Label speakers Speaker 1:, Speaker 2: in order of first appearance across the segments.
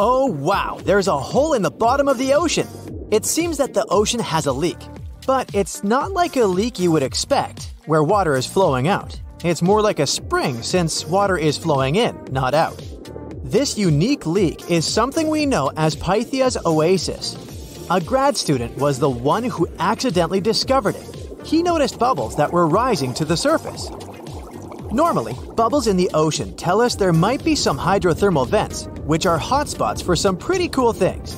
Speaker 1: Oh wow, there's a hole in the bottom of the ocean. It seems that the ocean has a leak. But it's not like a leak you would expect, where water is flowing out. It's more like a spring since water is flowing in, not out. This unique leak is something we know as Pythia's oasis. A grad student was the one who accidentally discovered it. He noticed bubbles that were rising to the surface. Normally, bubbles in the ocean tell us there might be some hydrothermal vents, which are hotspots for some pretty cool things.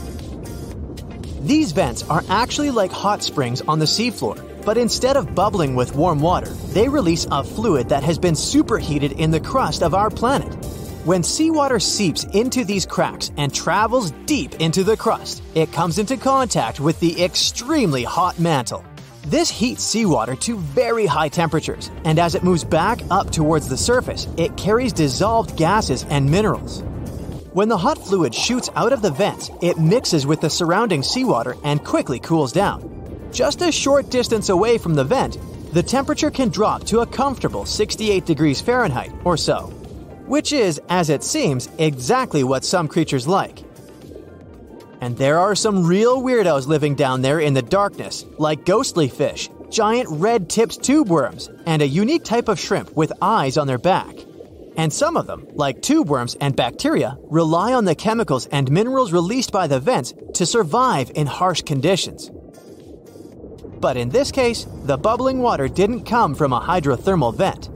Speaker 1: These vents are actually like hot springs on the seafloor, but instead of bubbling with warm water, they release a fluid that has been superheated in the crust of our planet. When seawater seeps into these cracks and travels deep into the crust, it comes into contact with the extremely hot mantle. This heats seawater to very high temperatures, and as it moves back up towards the surface, it carries dissolved gases and minerals. When the hot fluid shoots out of the vents, it mixes with the surrounding seawater and quickly cools down. Just a short distance away from the vent, the temperature can drop to a comfortable 68 degrees Fahrenheit or so, which is, as it seems, exactly what some creatures like. And there are some real weirdos living down there in the darkness, like ghostly fish, giant red tipped tube worms, and a unique type of shrimp with eyes on their back. And some of them, like tube worms and bacteria, rely on the chemicals and minerals released by the vents to survive in harsh conditions. But in this case, the bubbling water didn't come from a hydrothermal vent.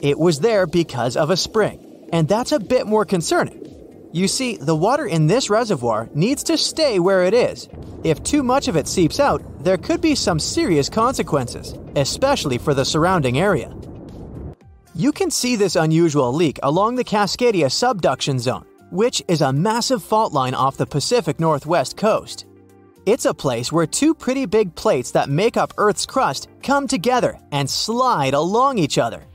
Speaker 1: It was there because of a spring, and that's a bit more concerning. You see, the water in this reservoir needs to stay where it is. If too much of it seeps out, there could be some serious consequences, especially for the surrounding area. You can see this unusual leak along the Cascadia subduction zone, which is a massive fault line off the Pacific Northwest coast. It's a place where two pretty big plates that make up Earth's crust come together and slide along each other.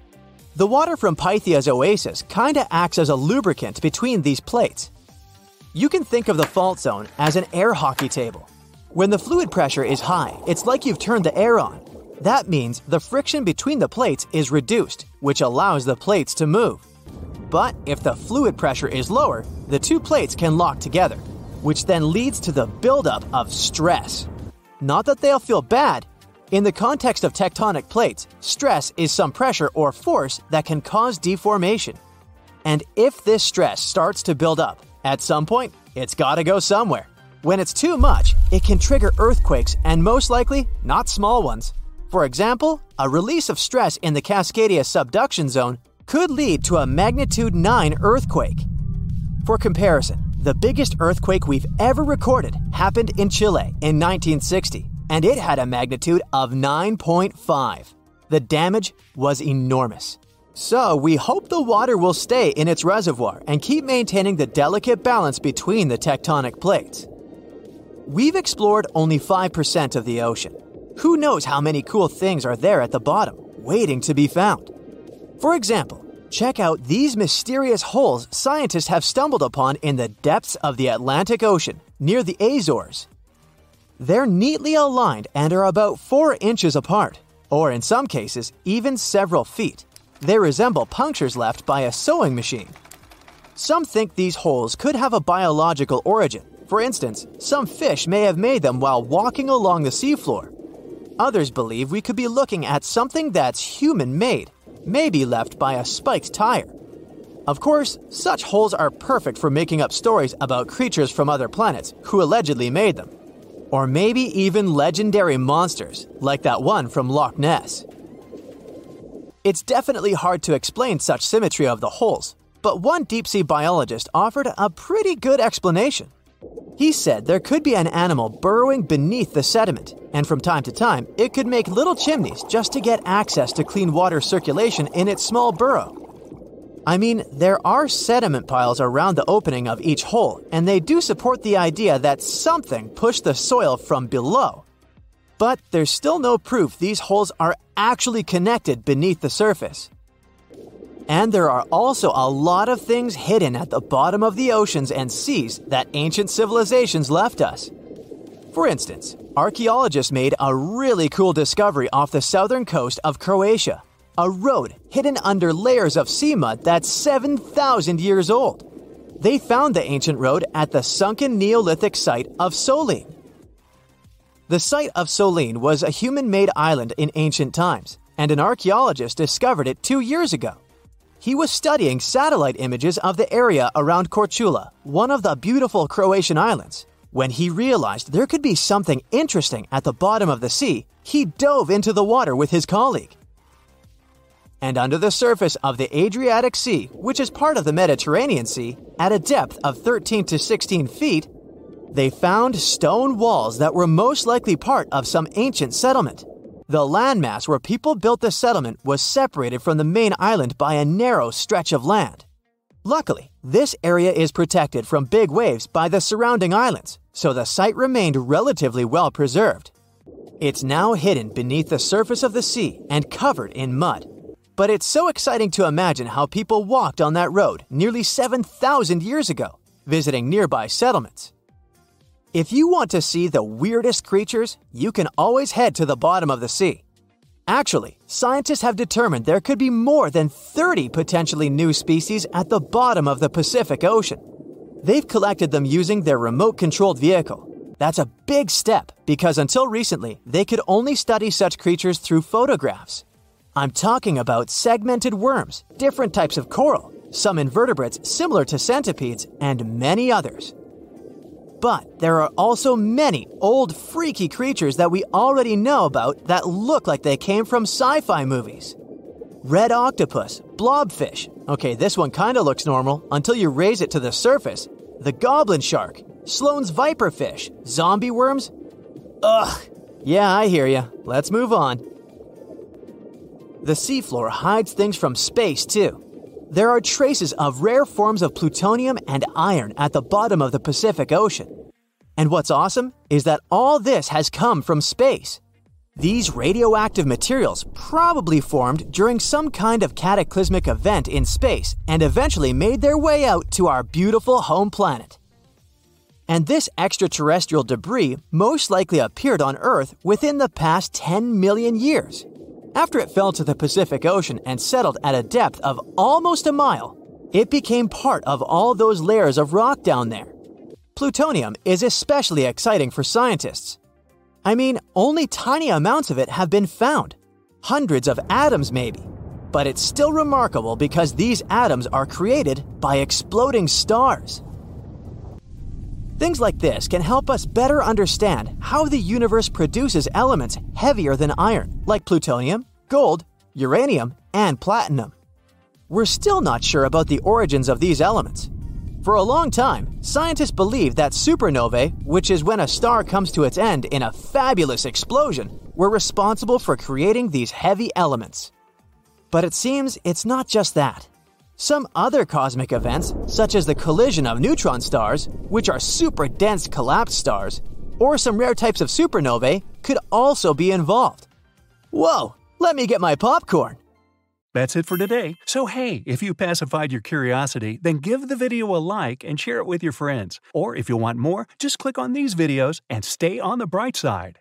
Speaker 1: The water from Pythia's oasis kinda acts as a lubricant between these plates. You can think of the fault zone as an air hockey table. When the fluid pressure is high, it's like you've turned the air on. That means the friction between the plates is reduced, which allows the plates to move. But if the fluid pressure is lower, the two plates can lock together, which then leads to the buildup of stress. Not that they'll feel bad, in the context of tectonic plates, stress is some pressure or force that can cause deformation. And if this stress starts to build up, at some point, it's gotta go somewhere. When it's too much, it can trigger earthquakes and most likely, not small ones. For example, a release of stress in the Cascadia subduction zone could lead to a magnitude 9 earthquake. For comparison, the biggest earthquake we've ever recorded happened in Chile in 1960 and it had a magnitude of 9.5. The damage was enormous. So, we hope the water will stay in its reservoir and keep maintaining the delicate balance between the tectonic plates. We've explored only 5% of the ocean. Who knows how many cool things are there at the bottom, waiting to be found? For example, check out these mysterious holes scientists have stumbled upon in the depths of the Atlantic Ocean, near the Azores. They're neatly aligned and are about 4 inches apart, or in some cases, even several feet. They resemble punctures left by a sewing machine. Some think these holes could have a biological origin. For instance, some fish may have made them while walking along the seafloor. Others believe we could be looking at something that's human made, maybe left by a spiked tire. Of course, such holes are perfect for making up stories about creatures from other planets who allegedly made them or maybe even legendary monsters, like that one from Loch Ness. It's definitely hard to explain such symmetry of the holes, but one deep sea biologist offered a pretty good explanation. He said there could be an animal burrowing beneath the sediment, and from time to time, it could make little chimneys just to get access to clean water circulation in its small burrow. I mean, there are sediment piles around the opening of each hole, and they do support the idea that something pushed the soil from below. But there's still no proof these holes are actually connected beneath the surface. And there are also a lot of things hidden at the bottom of the oceans and seas that ancient civilizations left us. For instance, archaeologists made a really cool discovery off the southern coast of Croatia a road hidden under layers of sea mud that's 7,000 years old. They found the ancient road at the sunken Neolithic site of Solin. The site of Solin was a human made island in ancient times, and an archaeologist discovered it two years ago. He was studying satellite images of the area around Korčula, one of the beautiful Croatian islands. When he realized there could be something interesting at the bottom of the sea, he dove into the water with his colleague. And under the surface of the Adriatic Sea, which is part of the Mediterranean Sea, at a depth of 13 to 16 feet, they found stone walls that were most likely part of some ancient settlement. The landmass where people built the settlement was separated from the main island by a narrow stretch of land. Luckily, this area is protected from big waves by the surrounding islands, so the site remained relatively well preserved. It's now hidden beneath the surface of the sea and covered in mud. But it's so exciting to imagine how people walked on that road nearly 7,000 years ago, visiting nearby settlements. If you want to see the weirdest creatures, you can always head to the bottom of the sea. Actually, scientists have determined there could be more than 30 potentially new species at the bottom of the Pacific Ocean. They've collected them using their remote controlled vehicle. That's a big step because until recently, they could only study such creatures through photographs. I'm talking about segmented worms, different types of coral, some invertebrates similar to centipedes, and many others. But there are also many old freaky creatures that we already know about that look like they came from sci fi movies. Red octopus, blobfish. Okay, this one kinda looks normal until you raise it to the surface. The goblin shark, Sloane's viperfish, zombie worms. Ugh. Yeah, I hear ya. Let's move on. The seafloor hides things from space, too. There are traces of rare forms of plutonium and iron at the bottom of the Pacific Ocean. And what's awesome is that all this has come from space. These radioactive materials probably formed during some kind of cataclysmic event in space and eventually made their way out to our beautiful home planet. And this extraterrestrial debris most likely appeared on Earth within the past 10 million years. After it fell to the Pacific Ocean and settled at a depth of almost a mile, it became part of all those layers of rock down there. Plutonium is especially exciting for scientists. I mean, only tiny amounts of it have been found. Hundreds of atoms, maybe. But it's still remarkable because these atoms are created by exploding stars. Things like this can help us better understand how the universe produces elements heavier than iron, like plutonium, gold, uranium, and platinum. We're still not sure about the origins of these elements. For a long time, scientists believed that supernovae, which is when a star comes to its end in a fabulous explosion, were responsible for creating these heavy elements. But it seems it's not just that. Some other cosmic events, such as the collision of neutron stars, which are super dense collapsed stars, or some rare types of supernovae, could also be involved. Whoa, let me get my popcorn!
Speaker 2: That's it for today. So, hey, if you pacified your curiosity, then give the video a like and share it with your friends. Or if you want more, just click on these videos and stay on the bright side.